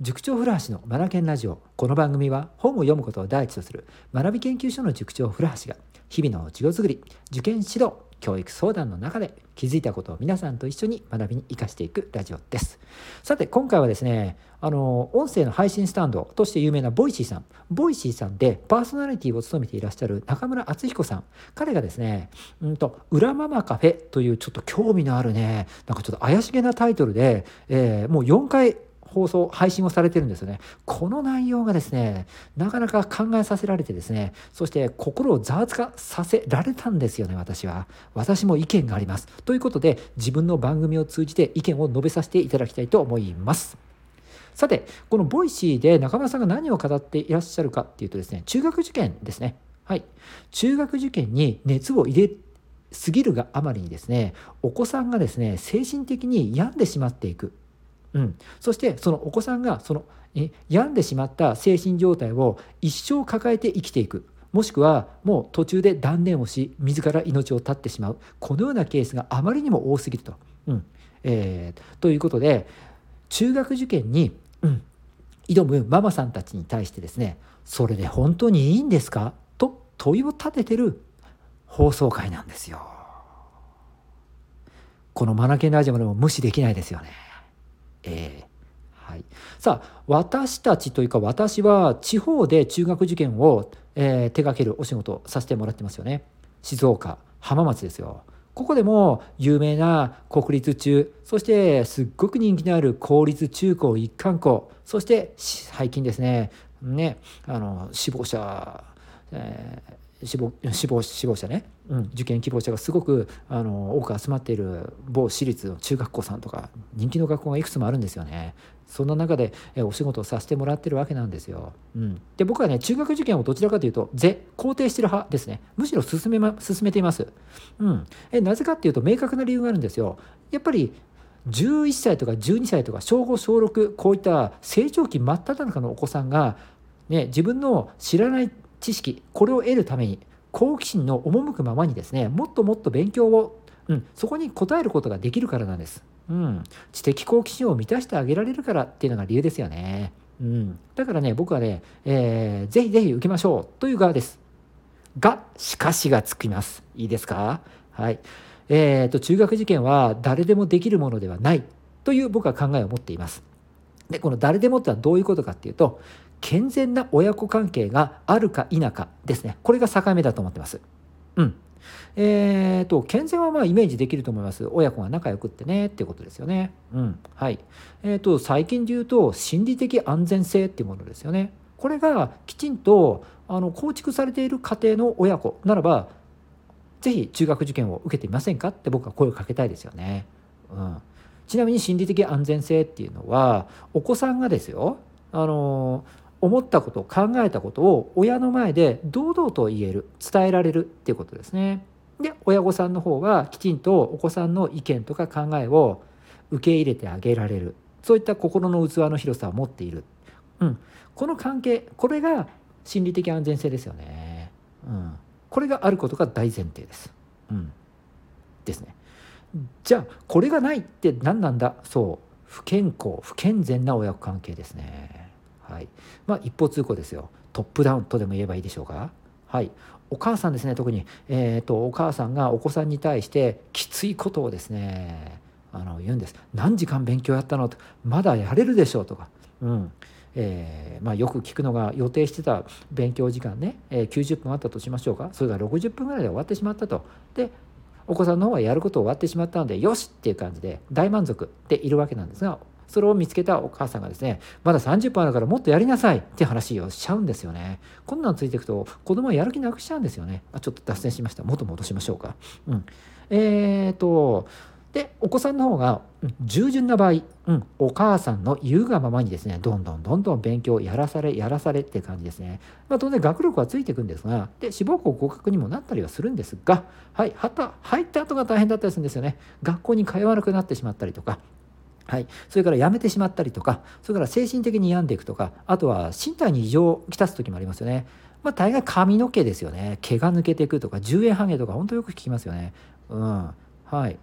塾長古橋のマナケンラジオこの番組は本を読むことを第一とする学び研究所の塾長古橋が日々の授業づくり受験指導教育相談の中で気づいたことを皆さんと一緒に学びに生かしていくラジオです。さて今回はですねあの音声の配信スタンドとして有名な Voicy さん Voicy さんでパーソナリティを務めていらっしゃる中村淳彦さん彼がですねうんと裏ママカフェというちょっと興味のあるねなんかちょっと怪しげなタイトルで、えー、もう4回放送、配信をされてるんですよね。この内容がですね、なかなか考えさせられてですね、そして心をざわつかさせられたんですよね、私は。私も意見があります。ということで、自分の番組を通じて意見を述べさせていただきたいと思います。さて、この Voicy で中村さんが何を語っていらっしゃるかっていうとですね、中学受験ですね。はい。中学受験に熱を入れすぎるがあまりにですね、お子さんがですね、精神的に病んでしまっていく。うん、そしてそのお子さんがその病んでしまった精神状態を一生抱えて生きていくもしくはもう途中で断念をし自ら命を絶ってしまうこのようなケースがあまりにも多すぎると。うんえー、ということで中学受験に、うん、挑むママさんたちに対してですねそれで本当にいいんですか？と問いを立ててる放送回なんですよ。このマナケンラジオでも無視できないですよね。えー、はい、さあ私たちというか私は地方で中学受験を、えー、手掛けるお仕事させてもらってますよね。静岡浜松ですよ。ここでも有名な国立中そしてすっごく人気のある公立中高一貫校そして最近ですね。ねあの死亡者、えー死亡死亡死亡者ね、うん、受験希望者がすごくあの多く集まっている某私立の中学校さんとか人気の学校がいくつもあるんですよね。そんな中でえお仕事をさせてもらってるわけなんですよ。うん、で僕はね中学受験をどちらかというと是肯定してる派ですねむしろ進め,、ま、進めています。うん、えなぜかっていうと明確な理由があるんですよ。やっぱり11歳とか12歳とか小5小6こういった成長期真っ只中のお子さんが、ね、自分の知らない知識これを得るために好奇心の赴くままにですねもっともっと勉強を、うん、そこに応えることができるからなんです。うん、知的好奇心を満たしてあげられるからっていうのが理由ですよね。うん、だからね僕はね、えー、ぜひぜひ受けましょうという側です。がしかしがつきます。いいですか？はい。えーと、中学受験は誰でもできるものではないという僕は考えを持っています。でこの誰でもってのはどういうことかっていうと健全な親子関係があるか否かですねこれが境目だと思ってます。うんえーと、健全はまあイメージできると思います。親子が仲良くってねっていうことですよね。うん。はい。えーと、最近で言うと心理的安全性っていうものですよね。これがきちんとあの構築されている家庭の親子ならば、ぜひ中学受験を受けてみませんか？って僕は声をかけたいですよね。うん。ちなみに心理的安全性っていうのはお子さんがですよあの思ったこと考えたことを親の前で堂々と言える伝えられるっていうことですね。で親御さんの方はきちんとお子さんの意見とか考えを受け入れてあげられるそういった心の器の広さを持っている、うん、この関係これが心理的安全性ですよね。うん、これがあることが大前提です。うん、ですね。じゃあこれがないって何なんだ？そう不健康不健全な親子関係ですねはい。まあ一方通行ですよ。トップダウンとでも言えばいいでしょうか？はい。お母さんですね特に、えーと、お母さんがお子さんに対してきついことをですねあの言うんです。何時間勉強やったの？と。まだやれるでしょうとか。うん。えーまあ、よく聞くのが予定してた勉強時間ね、えー、90分あったとしましょうか？それが60分ぐらいで終わってしまったと。でお子さんの方はやること終わってしまったのでよしっていう感じで大満足でいるわけなんですがそれを見つけたお母さんがですねまだ30分あるからもっとやりなさいって話をしちゃうんですよね。こんなのついていくと子供はやる気なくしちゃうんですよね。あちょっと脱線しました。元戻しましょうか。うん。えーとでお子さんの方が、従順な場合、うん、お母さんの言うがままにですねどんどんどんどん勉強やらされやらされって感じですね、まあ、当然学力はついていくんですがで志望校合格にもなったりはするんですが、はい、はた入った後が大変だったりするんですよね。学校に通わなくなってしまったりとかはい、それから辞めてしまったりとかそれから精神的に病んでいくとかあとは身体に異常をきたす時もありますよね。まあ、大概髪の毛ですよね。毛が抜けていくとか10円ハゲとか本当よく聞きますよね。うん、はい。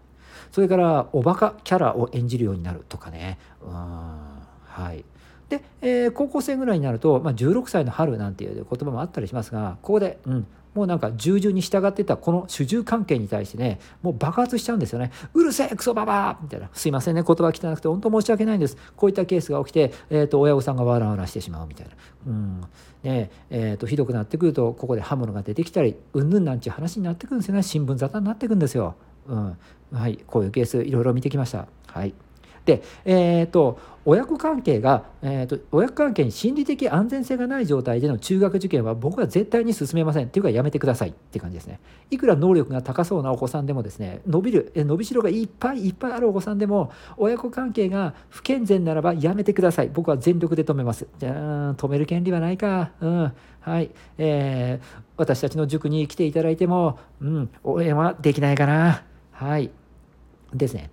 それからおバカキャラを演じるようになるとかね。うん。ははい。で、えー、高校生ぐらいになると、まあ、16歳の春なんていう言葉もあったりしますがここで、うん、もうなんか従順に従ってたこの主従関係に対してねもう爆発しちゃうんですよね。うるせえクソババア!みたいな。すいませんね。言葉汚くて本当申し訳ないんです。こういったケースが起きて、えーと、親御さんがわらわらしてしまう。みたいな、うん。ねえーと、ひどくなってくるとここで刃物が出てきたりうんぬんなんちゅう話になってくるんですよね。新聞沙汰になってくるんですよ、うん。はい、こういうケースいろいろ見てきました。はい。で、えーと、親子関係が、えーと、親子関係に心理的安全性がない状態での中学受験は僕は絶対に進めません。っていうかやめてください。って感じですね。いくら能力が高そうなお子さんでもですね伸びる伸びしろがいっぱいいっぱいあるお子さんでも親子関係が不健全ならばやめてください。僕は全力で止めます。じゃあ止める権利はないか。うんはい。えー、私たちの塾に来ていただいてもうん応援はできないかな。はい。ですね。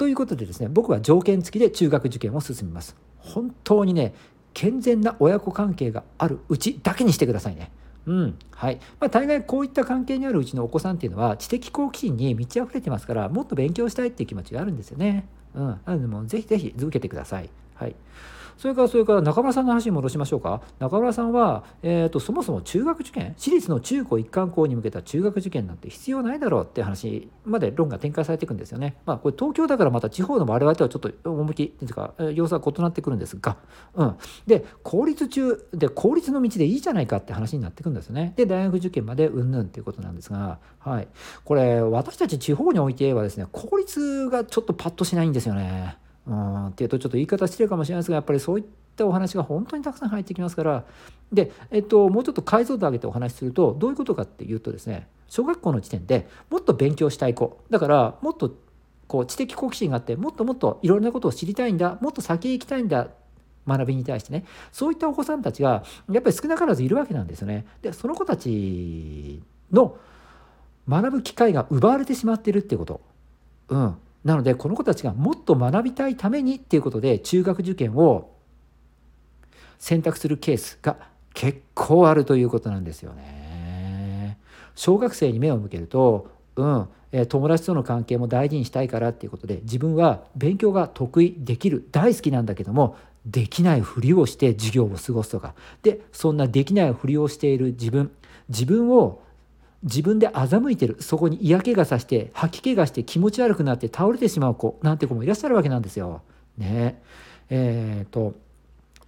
ということでですね僕は条件付きで中学受験を進みます本当にね健全な親子関係があるうちだけにしてくださいねうんはいまあ、大概こういった関係にあるうちのお子さんっていうのは知的好奇心に満ち溢れてますからもっと勉強したいっていう気持ちがあるんですよね。うん、なのでもうぜひぜひ続けてください。はいそれからそれから中村さんの話に戻しましょうか中村さんは、えーと、そもそも中学受験私立の中高一貫校に向けた中学受験なんて必要ないだろうって話まで論が展開されていくんですよね。まあこれ東京だからまた地方の我々とはちょっと趣というか様子は異なってくるんですが、うん、で公立中で公立の道でいいじゃないかって話になってくるんですよね。で大学受験までうんぬんっていうことなんですが、はい、これ私たち地方においてはですね公立がちょっとパッとしないんですよね。うんっていうとちょっと言い方失礼かもしれないですがやっぱりそういったお話が本当にたくさん入ってきますから。で、えっと、もうちょっと解像度上げてお話しするとどういうことかっていうとですね小学校の時点でもっと勉強したい子。だからもっとこう知的好奇心があってもっともっといろんなことを知りたいんだ。もっと先へ行きたいんだ。学びに対してね。そういったお子さんたちがやっぱり少なからずいるわけなんですよね。でその子たちの学ぶ機会が奪われてしまっているっていうこと。うん、なのでこの子たちがもっと学びたいためにっていうことで中学受験を選択するケースが結構あるということなんですよね。小学生に目を向けると、うん、友達との関係も大事にしたいからっていうことで自分は勉強が得意できる大好きなんだけどもできないふりをして授業を過ごすとかでそんなできないふりをしている自分自分を自分で欺いてるそこに嫌気がさして吐き気がして気持ち悪くなって倒れてしまう子なんて子もいらっしゃるわけなんですよ。ね。えー、と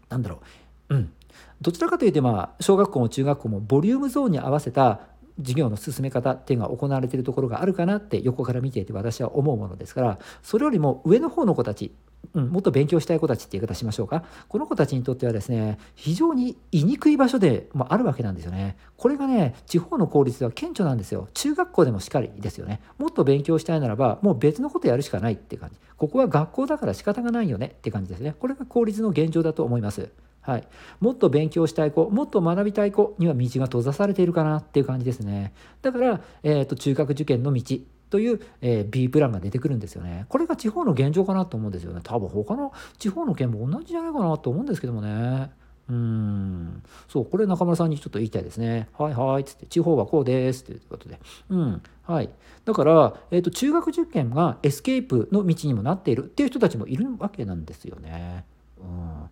なんだろう。うん。どちらかというとまあ小学校も中学校もボリュームゾーンに合わせた授業の進め方っていうのが行われているところがあるかなって横から見ていて私は思うものですからそれよりも上の方の子たちうん、もっと勉強したい子たちっていう言い方しましょうか。この子たちにとってはですね非常に言いにくい場所でもあるわけなんですよね。これがね地方の公立では顕著なんですよ。中学校でもしっかりですよね。もっと勉強したいならばもう別のことやるしかないって感じ。ここは学校だから仕方がないよね。って感じですね。これが公立の現状だと思います。はい、もっと勉強したい子もっと学びたい子には道が閉ざされているかなっていう感じですね。だから、えーと中学受験の道。という、えー、B プランが出てくるんですよね。これが地方の現状かなと思うんですよね。多分他の地方の県も同じじゃないかなと思うんですけどもね。うん。そう、これ中村さんにちょっと言いたいですね。はいはい、つって、地方はこうです。ということで。うん。はい。だから、えっ、ー、と、中学受験がエスケープの道にもなっているっていう人たちもいるわけなんですよね。うん。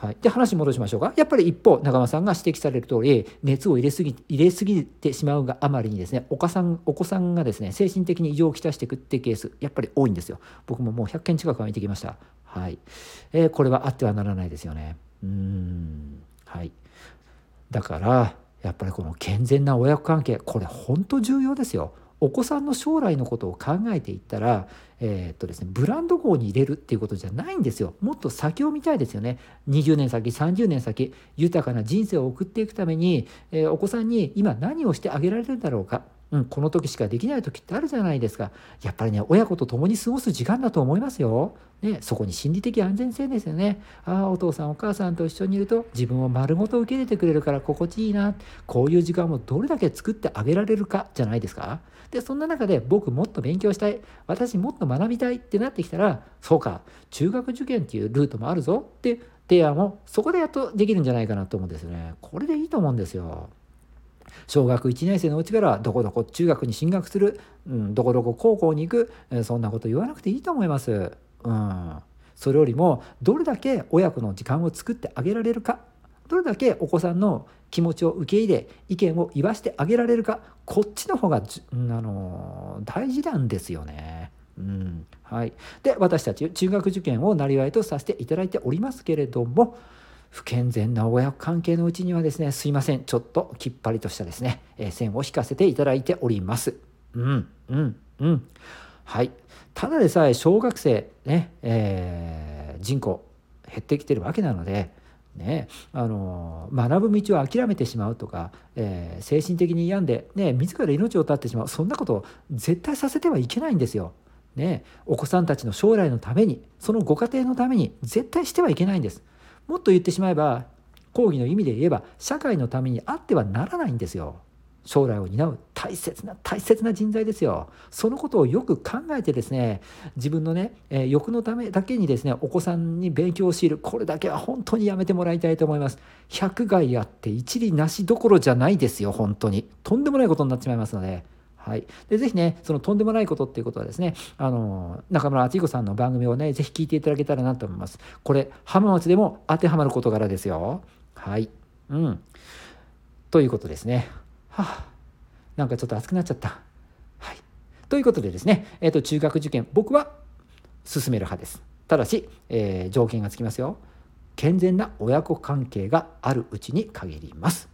はい、で話戻しましょうか。やっぱり一方中間さんが指摘される通り熱を入れすぎ入れすぎてしまうがあまりにですねお子さんお子さんがですね精神的に異常をきたしていくっていうケースやっぱり多いんですよ。僕ももう100件近くは見てきました。はい、えー、これはあってはならないですよね。うん。はい。だからやっぱりこの健全な親子関係これ本当重要ですよ。お子さんの将来のことを考えていったら、えー、っとですね、ブランド号に入れるっていうことじゃないんですよ。もっと先を見たいですよね。20年先、30年先、豊かな人生を送っていくために、えー、お子さんに今何をしてあげられるだろうか。うん、この時しかできない時ってあるじゃないですか。やっぱりね、親子と共に過ごす時間だと思いますよ。ね、そこに心理的安全性ですよね。ああ、お父さんお母さんと一緒にいると自分を丸ごと受け入れてくれるから心地いいな。こういう時間をどれだけ作ってあげられるかじゃないですか。で、そんな中で僕もっと勉強したい。私もっと学びたいってなってきたら、そうか、中学受験っていうルートもあるぞって提案をそこでやっとできるんじゃないかなと思うんですよね。これでいいと思うんですよ。小学1年生のうちからどこどこ中学に進学する、うん、どこどこ高校に行く、そんなこと言わなくていいと思います。うんそれよりもどれだけ親子の時間を作ってあげられるかどれだけお子さんの気持ちを受け入れ意見を言わしてあげられるかこっちの方があの大事なんですよね。うんはい、で私たち中学受験をなりわいとさせていただいておりますけれども不健全な親子関係のうちにはですねすいませんちょっときっぱりとしたですね、えー、線を引かせていただいております。うんうんうんはいただでさえ小学生ね、えー、人口減ってきてるわけなのでね、あの学ぶ道を諦めてしまうとか、えー、精神的に病んで、ね、自ら命を絶ってしまうそんなことを絶対させてはいけないんですよ。ね、お子さんたちの将来のためにそのご家庭のために絶対してはいけないんです。もっと言ってしまえば講義の意味で言えば社会のためにあってはならないんですよ。将来を担う大切な大切な人材ですよ。そのことをよく考えてですね自分のね、えー、欲のためだけにですねお子さんに勉強を強いるこれだけは本当にやめてもらいたいと思います。百害あって一理なしどころじゃないですよ本当に。とんでもないことになってしまいますので。はい、でぜひねそのとんでもないことっていうことはですねあの中村敦彦さんの番組をねぜひ聞いていただけたらなと思います。これ浜松でも当てはまる事柄ですよ。はい、うん、ということですね。はあ、なんかちょっと熱くなっちゃった。はい、ということでですね、えーと、中学受験僕は進める派です。ただし、えー、条件がつきますよ。健全な親子関係があるうちに限ります。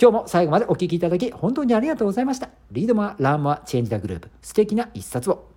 今日も最後までお聴きいただき本当にありがとうございました。 Read more, learn more, change the globe.素敵な一冊を。